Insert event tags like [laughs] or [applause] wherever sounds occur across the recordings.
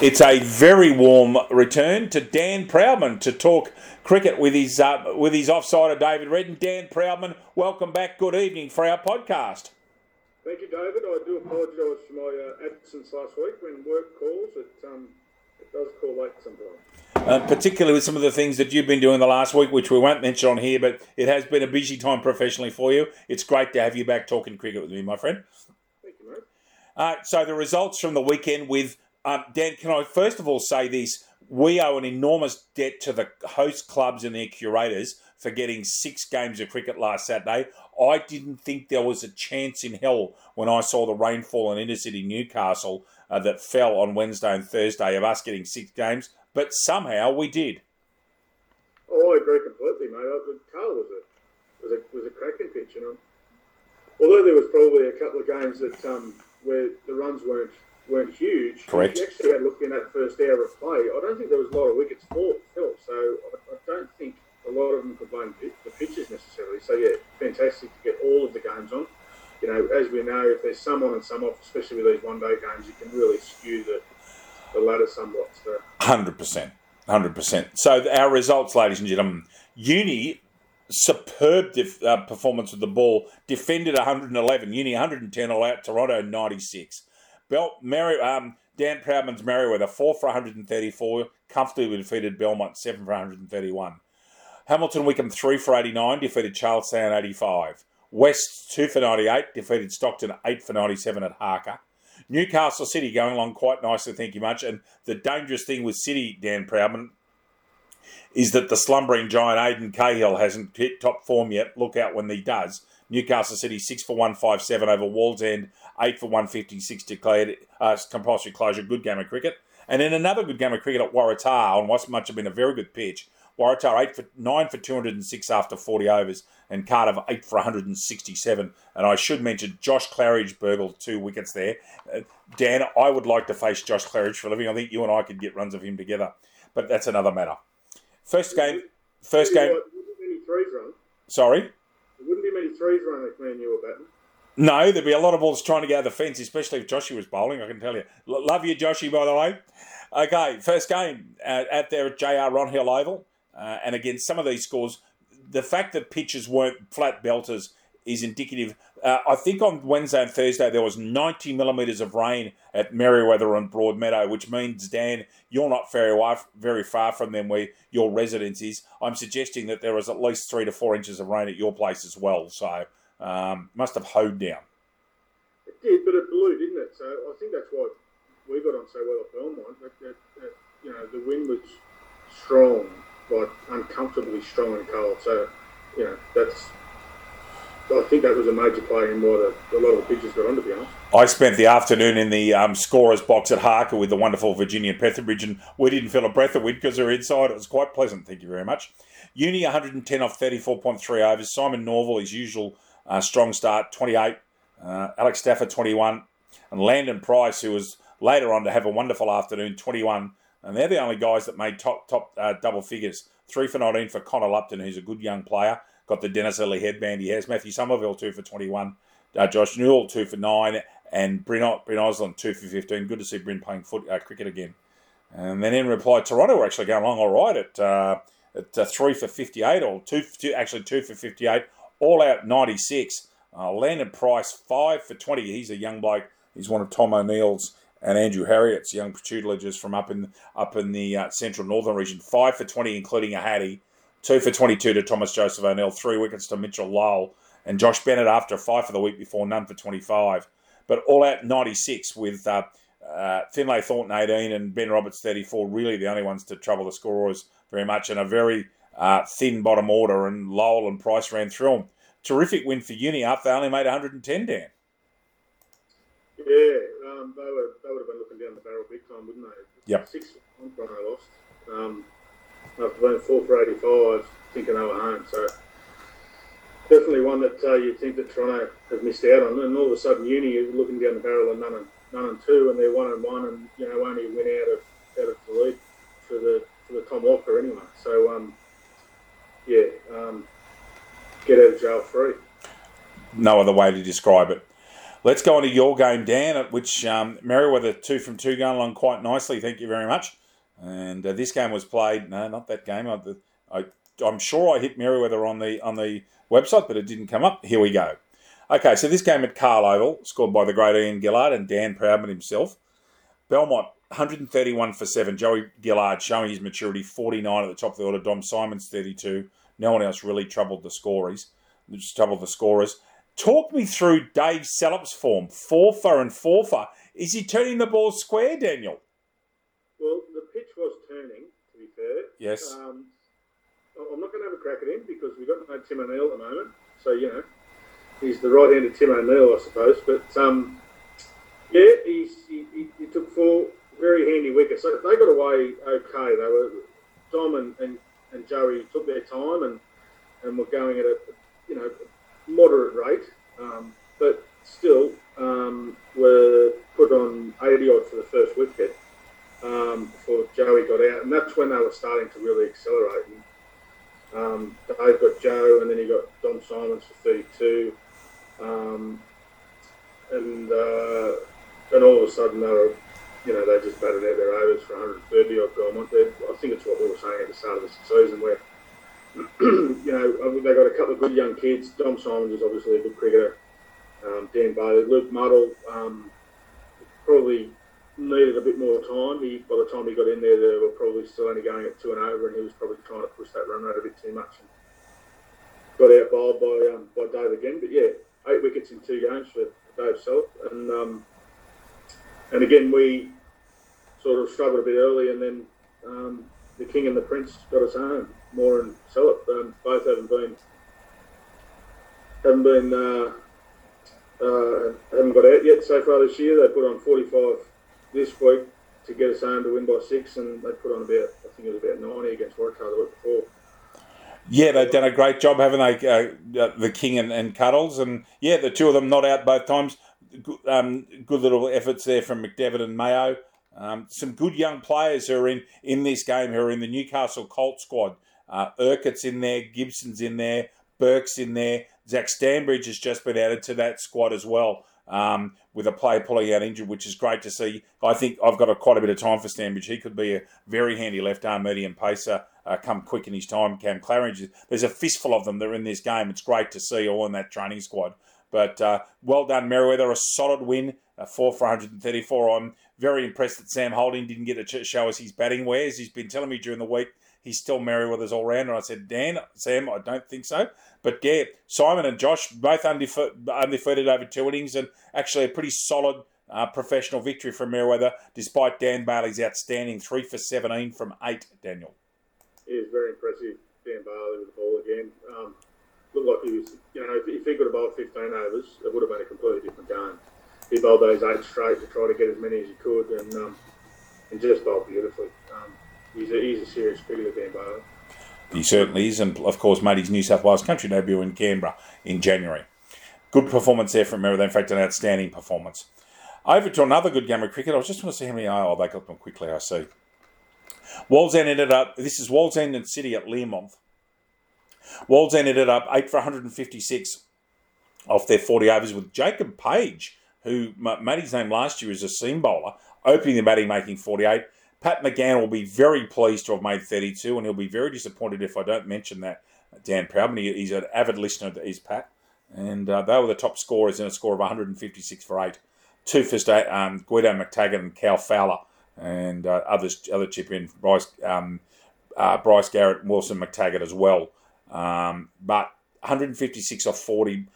It's a very warm return to Dan Proudman to talk cricket with his uh, with his offsider David Redden. Dan Proudman, welcome back. Good evening for our podcast. Thank you, David. I do apologise for my uh, absence last week. When work calls, it, um, it does call late sometimes. Uh, particularly with some of the things that you've been doing the last week, which we won't mention on here, but it has been a busy time professionally for you. It's great to have you back talking cricket with me, my friend. Thank you, mate. Uh, so the results from the weekend with um, Dan, can I first of all say this? We owe an enormous debt to the host clubs and their curators for getting six games of cricket last Saturday. I didn't think there was a chance in hell when I saw the rainfall in inner city Newcastle uh, that fell on Wednesday and Thursday of us getting six games, but somehow we did. Oh, I agree completely, mate. Carl was a was a was a cracking pitch, you know. Although there was probably a couple of games that um, where the runs weren't weren't huge. Correct. You actually had looked in that first hour of play. I don't think there was a lot of wickets fall, fell, so I, I don't think a lot of them could blame the pitches necessarily. So yeah, fantastic to get all of the games on. You know, as we know, if there's some on and some off, especially with these one-day games, you can really skew the the ladder somewhat. So. Hundred percent, hundred percent. So our results, ladies and gentlemen, Uni superb def, uh, performance with the ball, defended 111, Uni 110, all out Toronto 96. Bel- Mary, um, Dan Proudman's Merewether, 4 for 134, comfortably defeated Belmont, 7 for 131. Hamilton Wickham, 3 for 89, defeated Charlestown 85. West, 2 for 98, defeated Stockton, 8 for 97 at Harker. Newcastle City going along quite nicely, thank you much. And the dangerous thing with City, Dan Proudman, is that the slumbering giant Aidan Cahill hasn't hit top form yet. Look out when he does. Newcastle City, 6 for 157 over Wallsend, 8 for 156 declared uh, compulsory closure. Good game of cricket. And then another good game of cricket at Waratah on what's much have been a very good pitch. Waratah, 8 for, 9 for 206 after 40 overs, and Cardiff, 8 for 167. And I should mention Josh Claridge burgled two wickets there. Uh, Dan, I would like to face Josh Claridge for a living. I think you and I could get runs of him together. But that's another matter. First game. First game. Sorry? There wouldn't be many threes run if me and you were batting. No, there'd be a lot of balls trying to get out the fence, especially if Joshy was bowling, I can tell you. L- love you, Joshy, by the way. Okay, first game uh, out there at JR Ronhill Oval. Uh, and again, some of these scores, the fact that pitches weren't flat belters is indicative. Uh, I think on Wednesday and Thursday there was 90 millimetres of rain at Merewether and Broadmeadow, which means, Dan, you're not very, very far from them where your residence is. I'm suggesting that there was at least three to four inches of rain at your place as well. So um, must have hoed down. It did, but it blew, didn't it? So I think that's why we got on so well at Belmont. That, that, that, you know, the wind was strong, like uncomfortably strong and cold. So, you know, that's I think that was a major play in why the, a lot of the pitches got on, to be honest. I spent the afternoon in the um, scorer's box at Harker with the wonderful Virginia Petherbridge, and we didn't feel a breath of wind because they were inside. It was quite pleasant, thank you very much. Uni 110 off 34.3 overs. Simon Norval, his usual uh, strong start, 28. Uh, Alex Stafford, 21. And Landon Price, who was later on to have a wonderful afternoon, 21. And they're the only guys that made top top uh, double figures. Three for 19 for Connor Lupton, who's a good young player. Got the Dennis Lillee headband he has. Matthew Somerville, two for 21. Uh, Josh Newell, two for nine. And Bryn, Bryn Osland, two for 15. Good to see Bryn playing foot uh, cricket again. And then in reply, Toronto were actually going along all right at, uh, at three for 58, or two, two, actually two for 58. All out 96. Uh, Landon Price, five for 20. He's a young bloke. He's one of Tom O'Neill's and Andrew Harriet's young tutelages from up in up in the uh, central northern region. Five for 20, including a Hattie. Two for 22 to Thomas Joseph O'Neill, three wickets to Mitchell Lowell, and Josh Bennett after a five for the week before, none for 25. But all out 96 with uh, uh, Finlay Thornton 18 and Ben Roberts 34, really the only ones to trouble the scorers very much, and a very uh, thin bottom order, and Lowell and Price ran through them. Terrific win for Uni after they only made 110, Dan. Yeah, um, they, were, they would have been looking down the barrel big time, wouldn't they? Yep. Six one I lost. Um, after being four for 85, thinking they were home. So definitely one that uh, you think that Toronto have missed out on. And all of a sudden, Uni is looking down the barrel of none and none and two, and they're one and one, and you know only win out of out of the lead for the for the Tom Locker anyway. So um, yeah, um, get out of jail free. No other way to describe it. Let's go on to your game, Dan, at which um, Merewether two from two going along quite nicely. Thank you very much. And uh, this game was played. No, not that game. I, I, I'm sure I hit Merewether on the on the website, but it didn't come up. Here we go. Okay, so this game at Carl Oval, scored by the great Ian Gillard and Dan Proudman himself. Belmont 131 for seven. Joey Gillard showing his maturity, 49 at the top of the order. Dom Simons 32. No one else really troubled the scorers. Just troubled the scorers. Talk me through Dave Salop's form. Four for and four for. Is he turning the ball square, Daniel? Well, the pitch was turning, to be fair. Yes. Um, I'm not going to have a crack at him because we've got no Tim O'Neill at the moment. So, you know, he's the right handed Tim O'Neill, I suppose. But, um, yeah, he's, he, he, he, took four very handy wickets. So they got away okay. They were, Dom and, and, and Joey took their time and, and were going at a, you know, moderate rate, um, but still um, were put on 80 odd for the first wicket um, before Joey got out, and that's when they were starting to really accelerate. And, um, Dave got Joe, and then he got Dom Simons for 32, um, and uh, and all of a sudden they were, you know, they just batted out their overs for 130 odd Belmont. I think it's what we were saying at the start of the season, where [clears throat] you know, they got a couple of good young kids. Dom Simons is obviously a good cricketer. Um, Dan Bailey, Luke Muddle um, probably needed a bit more time. He, by the time he got in there, they were probably still only going at two and over, and he was probably trying to push that run rate a bit too much. And got out bowled by um, by Dave again. But yeah, eight wickets in two games for Dave Salop, and um, and again we sort of struggled a bit early, and then um, the King and the Prince got us home. Moore and Salop. Um, both haven't been haven't been uh, uh, haven't got out yet so far this year. They put on 45 this week to get us home to win by six, and they put on about I think it was about 90 against Waratah the week before. Yeah, they've done a great job, haven't they? Uh, the King and, and Cuddles, and yeah, the two of them not out both times. Um, good little efforts there from McDevitt and Mayo. Um, some good young players who are in, in this game who are in the Newcastle Colt squad. Uh, Urquhart's in there, Gibson's in there, Burke's in there. Zach Stanbridge has just been added to that squad as well. Um, with a player pulling out injured, which is great to see. I think I've got a, quite a bit of time for Stanbridge. He could be a very handy left arm medium pacer, uh, come quick in his time. Cam Claridge, there's a fistful of them that are in this game. It's great to see all in that training squad. But uh, well done, Merewether. A solid win, uh, four for 134. I'm very impressed that Sam Holding didn't get to show us his batting wares. He's been telling me during the week he's still Merewether's all rounder. I said, Dan, Sam, I don't think so. But yeah, Simon and Josh both undefeated over two innings and actually a pretty solid uh, professional victory for Merewether, despite Dan Bailey's outstanding three for 17 from eight, Daniel. He is very impressive, Dan Bailey with the ball again. Um, looked like he was, you know, if, if he could have bowled 15 overs, it would have been a completely different game. He bowled those eight straight to try to get as many as he could and, um, and just bowled beautifully. Um, he's a, he's a serious cricketer, Dan Bailey. He certainly is, and of course made his New South Wales country debut in Canberra in January. Good performance there from Merida, in fact, an outstanding performance. Over to another good game of cricket. I just want to see how many. Oh, they got them quickly. I see. Wallsend ended up. This is Wallsend and City at Learmonth. Wallsend ended up eight for 156 off their 40 overs with Jacob Page, who made his name last year as a seam bowler, opening the batting, making 48. Pat McGann will be very pleased to have made 32, and he'll be very disappointed if I don't mention that. Dan Proudman, he's an avid listener to his Pat, and uh, they were the top scorers in a score of 156 for eight. Two for um, Guido McTaggart and Cal Fowler, and uh, others other chip in Bryce um, uh, Bryce Garrett, Wilson McTaggart as well. Um, but 156 off 40,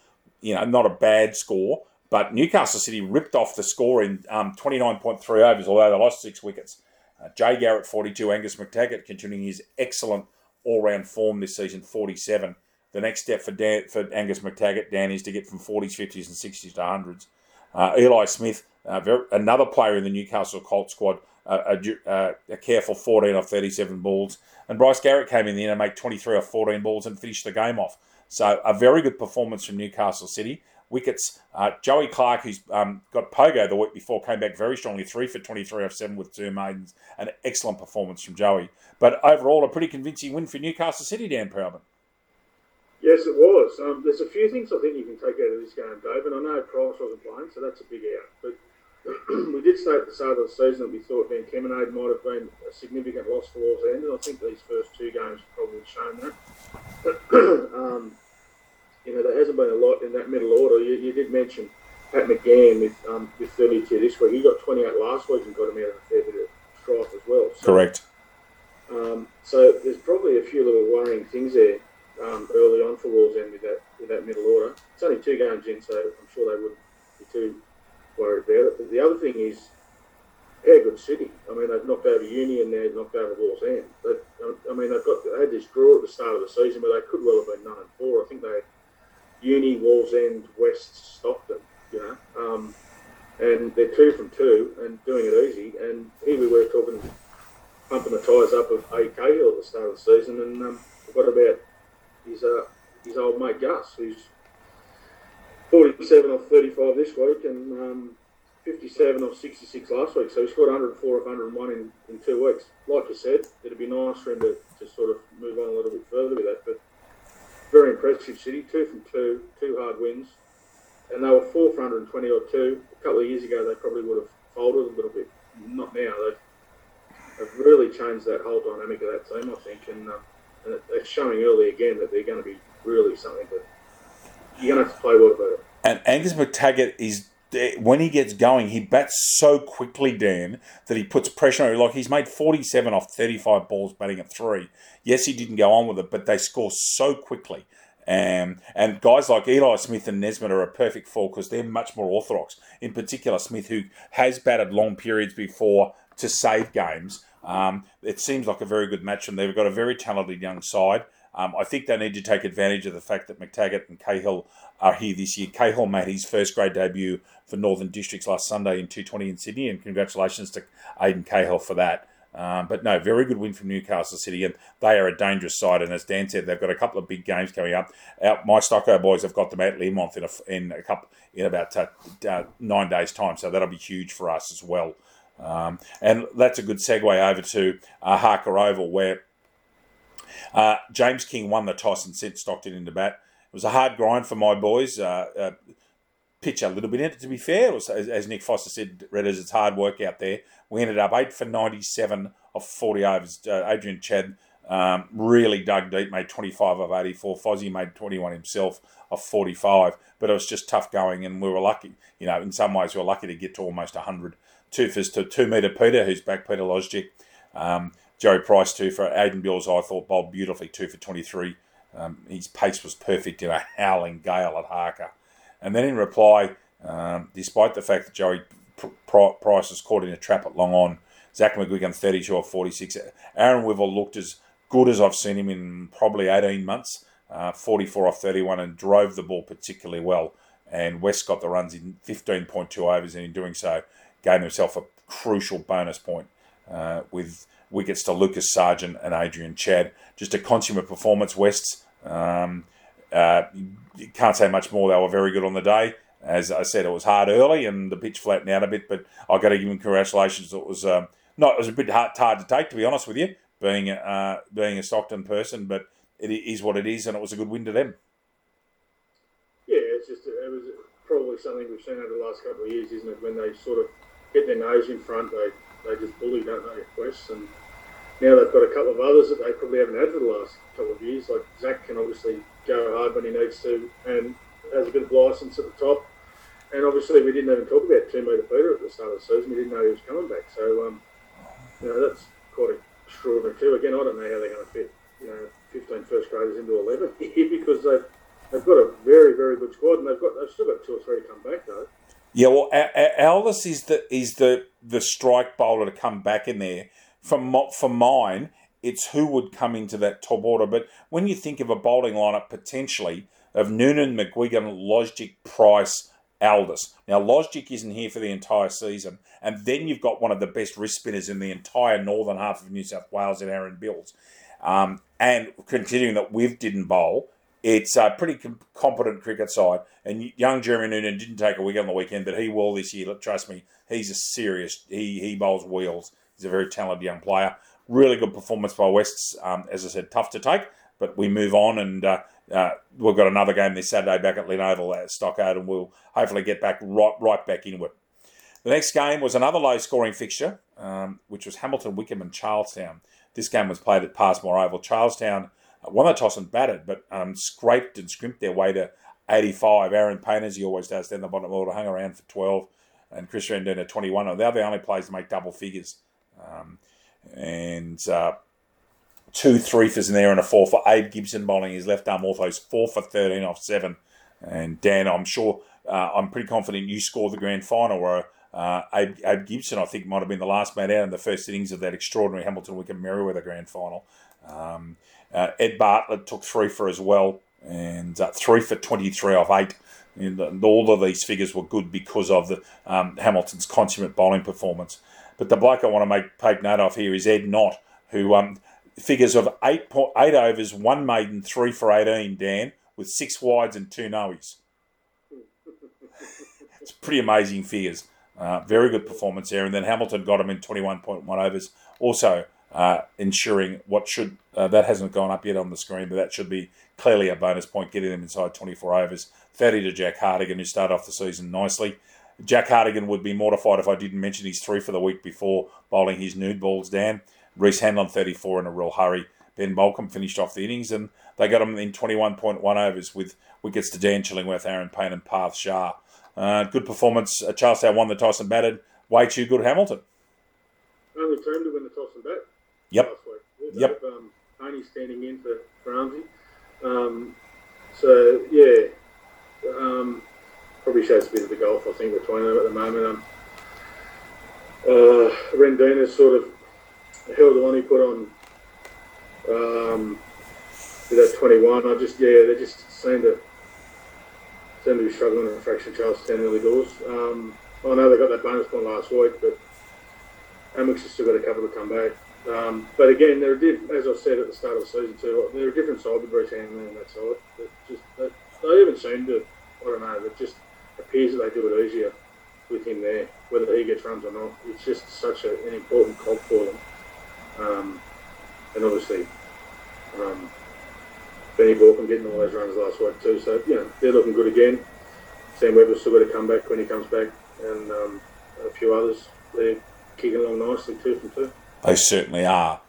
you know, not a bad score. But Newcastle City ripped off the score in um, 29.3 overs, although they lost six wickets. Uh, Jay Garrett, 42. Angus McTaggart continuing his excellent all round form this season, 47. The next step for Dan, for Angus McTaggart, Dan, is to get from 40s, 50s, and 60s to 100s. Uh, Eli Smith, uh, very, another player in the Newcastle Colt squad, a, uh, a, careful 14 off 37 balls. And Bryce Garrett came in there and made 23 off 14 balls and finished the game off. So a very good performance from Newcastle City wickets. Uh, Joey Clark, who's um, got Pogo the week before, came back very strongly, three for 23 off seven with two maidens. An excellent performance from Joey. But overall, a pretty convincing win for Newcastle City, Dan Proudman. Yes, it was. Um, there's a few things I think you can take out of this game, Dave, and I know Price wasn't playing, so that's a big out. But we did say at the start of the season that we thought Van Kemenade might have been a significant loss for Wallsend, and I think these first two games have probably shown that. [clears throat] um, you know, there hasn't been a lot in that middle order. You, you did mention Pat McGann with, um, with 32 this week. He got 28 last week and got him out of a fair bit of strife as well. So, Correct. Um, so there's probably a few little worrying things there um, early on for Wallsend with that with that middle order. It's only two games in, so I'm sure they wouldn't be too about it. But the other thing is how good City. I mean, they've knocked over Uni and they've knocked over Wallsend. But I mean, they've got they had this draw at the start of the season where they could well have been nine and four. I think they Uni, Wallsend, West, Stockton. You know, um, and they're two from two and doing it easy. And here we were talking, pumping the tyres up of AK at the start of the season, and um, forgot about his uh, his old mate Gus, who's 47 off 35 this week and um, 57 off 66 last week. So he scored 104 off 101 in, in two weeks. Like you said, it'd be nice for him to, to sort of move on a little bit further with that. But very impressive City, two from two, two hard wins. And they were four for 120 or two. A couple of years ago, they probably would have folded a little bit. Not now. They've, they've really changed that whole dynamic of that team, I think. And uh, and it's showing early again that they're going to be really something that you're to have to play well about. And Angus McTaggart is when he gets going, he bats so quickly, Dan, that he puts pressure on. Like he's made 47 off 35 balls batting at three. Yes, he didn't go on with it, but they score so quickly. Um, and guys like Eli Smith and Nesmith are a perfect four because they're much more orthodox. In particular, Smith, who has batted long periods before to save games, um, it seems like a very good match, and they've got a very talented young side. Um, I think they need to take advantage of the fact that McTaggart and Cahill are here this year. Cahill made his first grade debut for Northern Districts last Sunday in 220 in Sydney, and congratulations to Aidan Cahill for that. Um, but no, very good win from Newcastle City, and they are a dangerous side. And as Dan said, they've got a couple of big games coming up. My Stocko boys have got them at Learmonth in a, in a couple in about uh, uh, nine days' time, so that'll be huge for us as well. Um, and that's a good segue over to uh, Harker Oval, where uh, James King won the toss and sent Stockton into bat. It was a hard grind for my boys. Uh, uh, pitch a little bit in it, to be fair. Was, as, as, Nick Foster said, Redders, it's hard work out there. We ended up 8 for 97 of 40 overs. Uh, Adrian Chad um, really dug deep, made 25 of 84. Fozzie made 21 himself of 45. But it was just tough going, and we were lucky. You know, in some ways, we were lucky to get to almost 100 two to two metre Peter, who's back Peter Losjic. Um, Joey Price, two for Aiden Bills, I thought bowled beautifully, two for 23. Um, his pace was perfect in a [laughs] howling gale at Harker. And then in reply, um, despite the fact that Joey Price was caught in a trap at long on, Zach McGuigan 32 or 46. Aaron Wivell looked as good as I've seen him in probably 18 months, uh, 44 off 31, and drove the ball particularly well. And West got the runs in 15.2 overs, and in doing so, gave himself a crucial bonus point uh, with wickets to Lucas Sargent and Adrian Chad. Just a consummate performance, Wests. Um, uh, can't say much more. They were very good on the day. As I said, it was hard early and the pitch flattened out a bit, but I've got to give them congratulations. It was um, not. It was a bit hard, hard to take, to be honest with you, being uh, being a Stockton person, but it is what it is, and it was a good win to them. Yeah, it's just it was probably something we've seen over the last couple of years, isn't it? When they sort of get their nose in front. They they just bully, don't they, West? And now they've got a couple of others that they probably haven't had for the last couple of years. Like Zach can obviously go hard when he needs to and has a bit of license at the top. And obviously, we didn't even talk about two metre Peter at the start of the season. We didn't know he was coming back. So, um, you know, that's quite extraordinary too. Again, I don't know how they're going to fit, you know, 15 first graders into 11 [laughs] because they've, they've got a very, very good squad and they've got they've still got two or three to come back though. Yeah, well, Aldous is the is the the strike bowler to come back in there. For for mine, it's who would come into that top order. But when you think of a bowling lineup potentially of Noonan, McGuigan, Losjic, Price, Aldous. Now Losjic isn't here for the entire season, and then you've got one of the best wrist spinners in the entire northern half of New South Wales in Aaron Bills. Um, and continuing that Wiv didn't bowl, it's a pretty com- competent cricket side. And young Jeremy Noonan didn't take a wicket on the weekend, but he will this year. Trust me, he's a serious. He he bowls wheels. He's a very talented young player. Really good performance by Wests. Um, as I said, tough to take, but we move on. And uh, uh, we've got another game this Saturday back at Lynn Oval at Stockade, and we'll hopefully get back right, right back into it. The next game was another low scoring fixture, um, which was Hamilton, Wickham, and Charlestown. This game was played at Passmore Oval. Charlestown toss and batted, but um, scraped and scrimped their way to 85. Aaron Payne, as he always does, down the bottom order, hung around for 12, and Chris Randon at 21. They're the only players to make double figures. Um, and uh, two threefers in there and a four for Abe Gibson bowling his left arm orthos, four for 13 off seven. And Dan, I'm sure, uh, I'm pretty confident you scored the grand final where uh, Abe, Abe, Gibson, I think, might have been the last man out in the first innings of that extraordinary Hamilton Wickham Merewether grand final. Um, uh, Ed Bartlett took three for as well, and uh, three for 23 off eight. And all of these figures were good because of the um, Hamilton's consummate bowling performance. But the bloke I want to make take note of here is Ed Knott, who um, figures of eight eight overs, one maiden, three for 18, Dan, with six wides and two noes. [laughs] it's pretty amazing figures. Uh, very good performance there. And then Hamilton got him in 21.1 overs. Also, uh, ensuring what should, uh, that hasn't gone up yet on the screen, but that should be clearly a bonus point, getting them inside 24 overs. 30 to Jack Hardigan, who started off the season nicely. Jack Hardigan would be mortified if I didn't mention his three for the week before bowling his nude balls down. Reese Hanlon 34 in a real hurry. Ben Malcolm finished off the innings and they got him in 21.1 overs with wickets to Dan Chillingworth, Aaron Payne, and Path Shah. Uh, good performance. Uh, Charlestown won the toss and batted. Way too good, Hamilton. Only team to win the toss and bat. Yep. Yep. Um, only standing in for, for Armsy. Um, so, yeah. Um, probably shows a bit of the golf, I think, between them at the moment. Um, uh, Rendina sort of held the one he put on um, with that 21. I just, yeah, they just seem to seem to be struggling in a fraction Charlestown early doors. Um, I know they got that bonus point last week, but Amix has still got a couple to come back. Um, but again, they're a as I said at the start of the season too, they're a different side with Bruce Hanley on that side. That just they, they haven't seemed to, I don't know, it just appears that they do it easier with him there, whether he gets runs or not. It's just such a, an important cog for them. Um, and obviously, um, Benny Balcombe getting all those runs last week too. So, you know, they're looking good again. Sam Webber's still got to come back when he comes back, and um, a few others. They're kicking along nicely, two from two. They certainly are.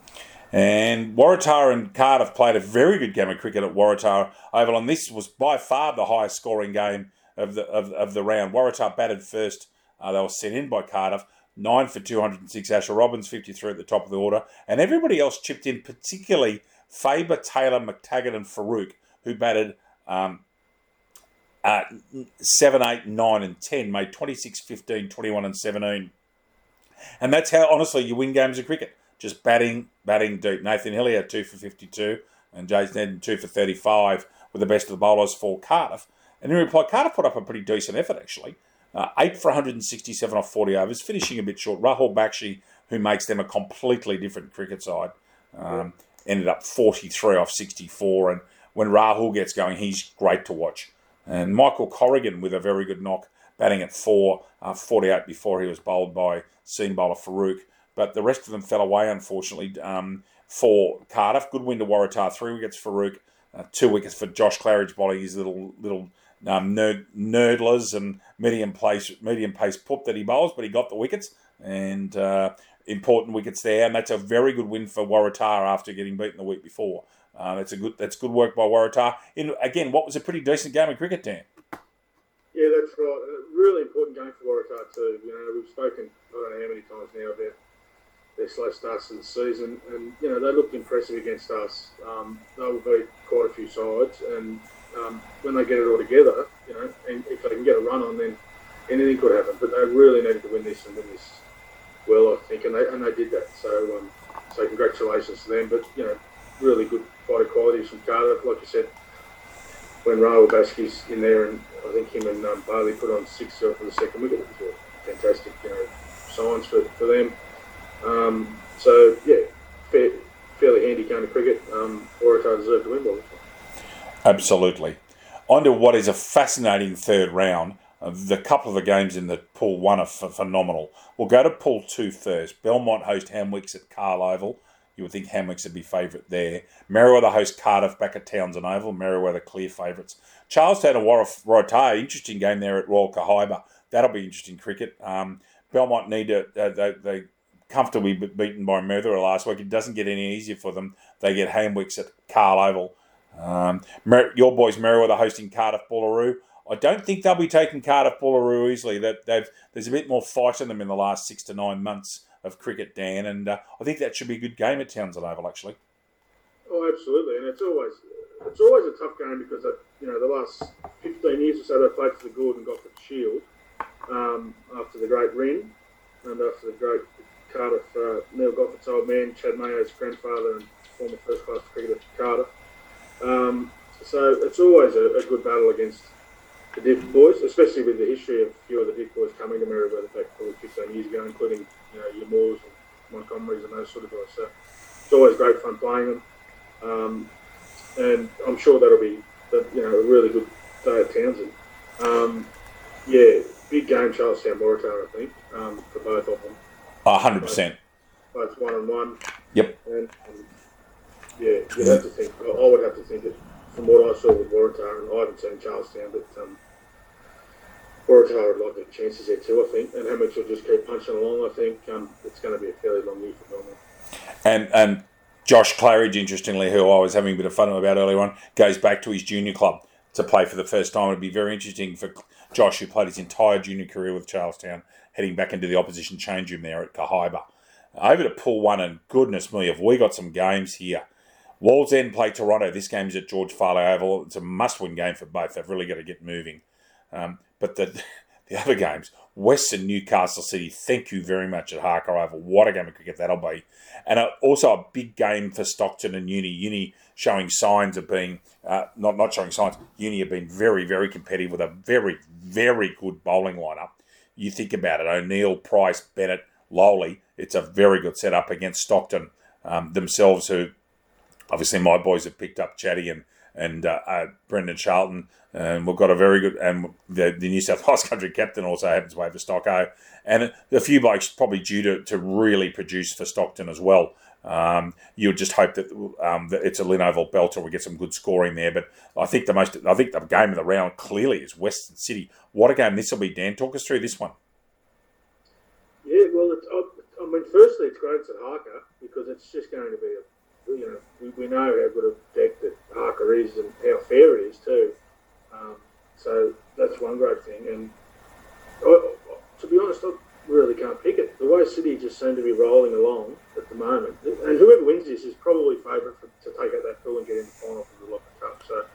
And Waratah and Cardiff played a very good game of cricket at Waratah Oval, and this was by far the highest scoring game of the of, of the round. Waratah batted first. Uh, they were sent in by Cardiff. Nine for 206. Asher Robbins, 53 at the top of the order. And everybody else chipped in, particularly Faber, Taylor, McTaggart, and Farouk, who batted um, uh, 7, 8, 9, and 10, made 26, 15, 21, and 17. And that's how, honestly, you win games of cricket. Just batting, batting deep. Nathan Hillier, 2 for 52, and Jason 2 for 35, with the best of the bowlers for Cardiff. And in reply, Cardiff put up a pretty decent effort, actually. Uh, 8 for 167 off 40 overs, finishing a bit short. Rahul Bakshi, who makes them a completely different cricket side, um, ended up 43 off 64. And when Rahul gets going, he's great to watch. And Michael Corrigan with a very good knock, batting at 4, uh, 48 before he was bowled by seam bowler Farouk. But the rest of them fell away, unfortunately, um, for Cardiff. Good win to Waratah, three wickets for Farouk, uh, two wickets for Josh Claridge bowling his little little um, nerd, nerdlers and medium pace medium pace put that he bowls, but he got the wickets and uh, important wickets there, and that's a very good win for Waratah after getting beaten the week before. Uh, that's a good that's good work by Waratah. In again, what was a pretty decent game of cricket, Dan. Yeah, that's right. Really important game for Waratah too. You know, we've spoken I don't know how many times now about their slow starts to the season, and you know they looked impressive against us. Um, they will beat quite a few sides, and um, when they get it all together, you know, and if they can get a run on, then anything could happen. But they really needed to win this and win this well, I think, and they and they did that. So, um, so congratulations to them. But you know, really good fighter qualities from Cardiff, like you said. When Rahul Bakshi in there, and I think him and um, Bailey put on six for the second wicket, fantastic, you know, signs for, for them. Um, so yeah, fair, fairly handy game of cricket. Um, Waratah deserved to win by this one. Absolutely. On to what is a fascinating third round. Uh, the couple of the games in the pool one are phenomenal. We'll go to pool two first. Belmont host Hamwicks at Carl Oval. You would think Hamwicks would be favourite there. Merewether host Cardiff back at Townson Oval. Merewether clear favourites. Charlestown and Waratah, interesting game there at Royal Kahibah. That'll be interesting cricket. Um, Belmont need to, uh, they, they comfortably beaten by Merthyr last week. It doesn't get any easier for them. They get Hamwicks at Carl Oval. Um, your boys Merewether hosting Cardiff Boolaroo. I don't think they'll be taking Cardiff Boolaroo easily. That they've there's a bit more fight in them in the last six to nine months of cricket, Dan, and uh, I think that should be a good game at Townson Oval actually. Oh, absolutely, and it's always it's always a tough game because uh, you know the last fifteen years or so they played for the Gordon Gosford Shield um, after the great Rin and after the great Cardiff uh, Neil Gosford's old man, Chad Mayo's grandfather and former first class cricketer Cardiff. Um, so it's always a, a, good battle against the Diff boys, especially with the history of a few of the Diff boys coming to Merewether back probably 15 years ago, including you know your Moores and Montgomerys and those sort of guys. So it's always great fun playing them, um, and I'm sure that'll be you know a really good day at Townson. Um, yeah, big game, Charlestown Waratah, I think, um, for both of them. hundred percent. Both one and one. Yep. And, yeah, you'd have to think. I would have to think that from what I saw with Waratah, and I haven't seen Charlestown, but um, Waratah would like the chances there too. I think, and Hamwicks will just keep punching along. I think um, it's going to be a fairly long year for Belmont. And and Josh Claridge, interestingly, who I was having a bit of fun about earlier on, goes back to his junior club to play for the first time. It'd be very interesting for Josh, who played his entire junior career with Charlestown, heading back into the opposition change room there at Kahibah. Over to pool one, and goodness me, have we got some games here. Wallsend play Toronto. This game is at George Farleigh Oval. It's a must-win game for both. They've really got to get moving. Um, but the [laughs] the other games, Western Newcastle City. Thank you very much at Harker Oval. What a game of cricket that'll be, and also a big game for Stockton and Uni. Uni showing signs of being uh, not not showing signs. Uni have been very very competitive with a very very good bowling lineup. You think about it: O'Neill, Price, Bennett, Lowley. It's a very good setup against Stockton um, themselves, who obviously my boys have picked up Chatty and and uh, uh, Brendan Charlton, and we've got a very good and the, the New South [laughs] Wales country captain also happens to play for Stocko, and a few blokes probably due to, to really produce for Stockton as well. Um, you would just hope that, um, that it's a Lynn belt or We get some good scoring there, but I think the most I think the game of the round clearly is Western City. What a game this will be, Dan. Talk us through this one. Yeah, well, it's, I mean, firstly, it's great at Harker because it's just going to be a you know, we, we know how good a deck that Harker is and how fair it is too. Um, so that's one great thing. And I, to be honest, I really can't pick it. The way City just seem to be rolling along at the moment, and whoever wins this is probably favourite to take out that pool and get in the final for the Locker Cup. So,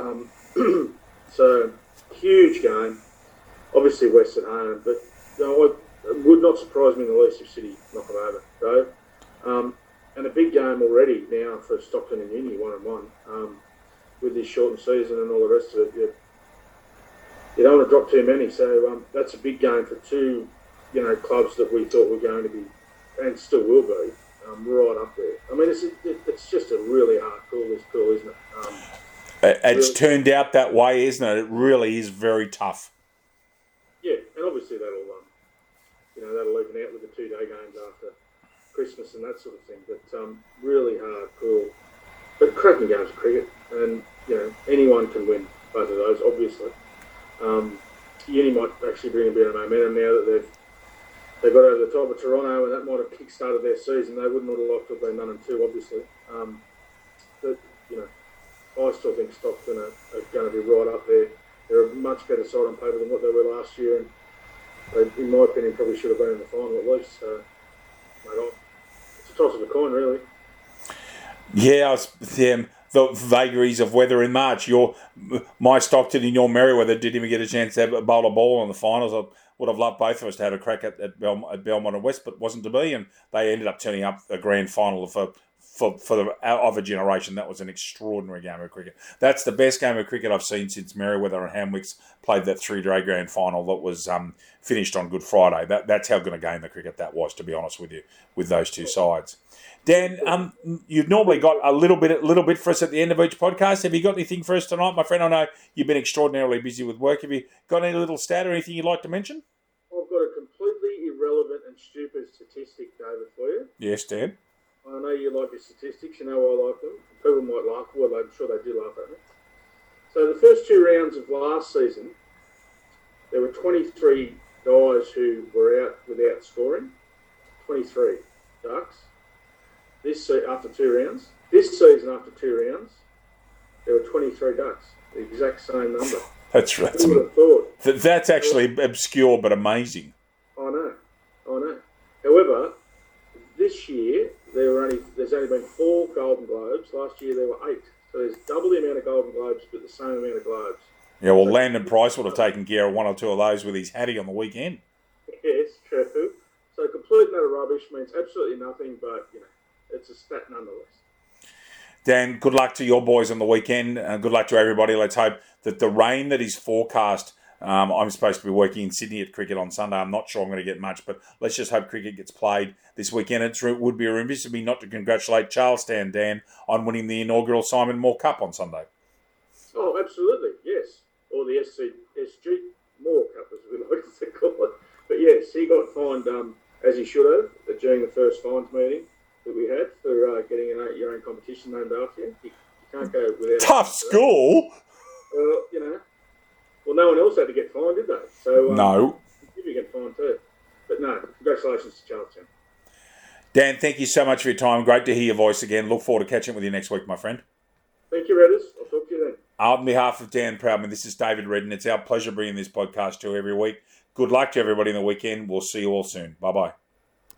um, [clears throat] so huge game. Obviously, West at home, but you know, it would not surprise me in the least if City knock them over. So, um, and a big game already now for Stockton and Uni, one and one, um, with this shortened season and all the rest of it. You, you don't want to drop too many, so um, that's a big game for two, you know, clubs that we thought were going to be, and still will be, um, right up there. I mean, it's it's just a really hard pool, this pool, isn't it? Um, it's really, turned out that way, isn't it? It really is very tough. Yeah, and obviously that'll, um, you know, that'll even out with the two-day games after Christmas and that sort of thing. But um, really hard, cool. But cracking games of cricket, and you know anyone can win both of those. Obviously, um, Uni might actually bring a bit of momentum now that they've they got over the top of Toronto, and that might have kick-started their season. They wouldn't have liked to have been none and two, obviously. Um, but you know, I still think Stockton are, are going to be right up there. They're a much better side on paper than what they were last year, and they, in my opinion, probably should have been in the final at least. So, toss a coin, really. Yeah, um, the vagaries of weather in March. Your my Stockton and your Merewether didn't even get a chance to have a bowl of ball in the finals. I would have loved both of us to have a crack at, at, Belmont, at Belmont and West, but wasn't to be, and they ended up turning up a grand final of a for, for the of a generation. That was an extraordinary game of cricket. That's the best game of cricket I've seen since Merewether and Hamwicks played that three day grand final that was um, finished on Good Friday. That, that's how good a game of cricket that was, to be honest with you, with those two sides. Dan, um, you've normally got a little bit, a little bit for us at the end of each podcast. Have you got anything for us tonight, my friend? I know you've been extraordinarily busy with work. Have you got any little stat or anything you'd like to mention? I've got a completely irrelevant and stupid statistic, David, for you. Yes, Dan. I know you like your statistics. You know I like them. People might like. Well, I'm sure they do laugh at me. So the first two rounds of last season, there were 23 guys who were out without scoring. 23 ducks. This se- after two rounds. This season after two rounds, there were 23 ducks. The exact same number. That's right. Who would have thought? Th- That's actually obscure but amazing. I know, I know. However, this year there were only there's only been four Golden Globes. Last year there were eight, so there's double the amount of Golden Globes, but the same amount of Globes. Yeah, well, Landon Price would have taken care of one or two of those with his Hattie on the weekend. Yes, true. So complete and utter rubbish means absolutely nothing, but you know it's a stat nonetheless. Dan, good luck to your boys on the weekend. Uh, good luck to everybody. Let's hope that the rain that is forecast. Um, I'm supposed to be working in Sydney at cricket on Sunday. I'm not sure I'm going to get much, but let's just hope cricket gets played this weekend. It would be a remiss of me not to congratulate Charlestown Dan on winning the inaugural Simon Moore Cup on Sunday. Oh, absolutely, yes. Or the SC, SG Moore Cup, as we [laughs] like to call it. But yes, he got fined um, as he should have during the first fines meeting that we had for uh, getting an, your own competition named after you. You, you can't go without. Tough school. Well, you know, well, no one else had to get fined, did they? So um, No. you get fined too. But no, congratulations to Charlestown. Dan, thank you so much for your time. Great to hear your voice again. Look forward to catching up with you next week, my friend. Thank you, Redders. I'll talk to you then. On behalf of Dan Proudman, this is David Redden. It's our pleasure bringing this podcast to you every week. Good luck to everybody in the weekend. We'll see you all soon. Bye bye.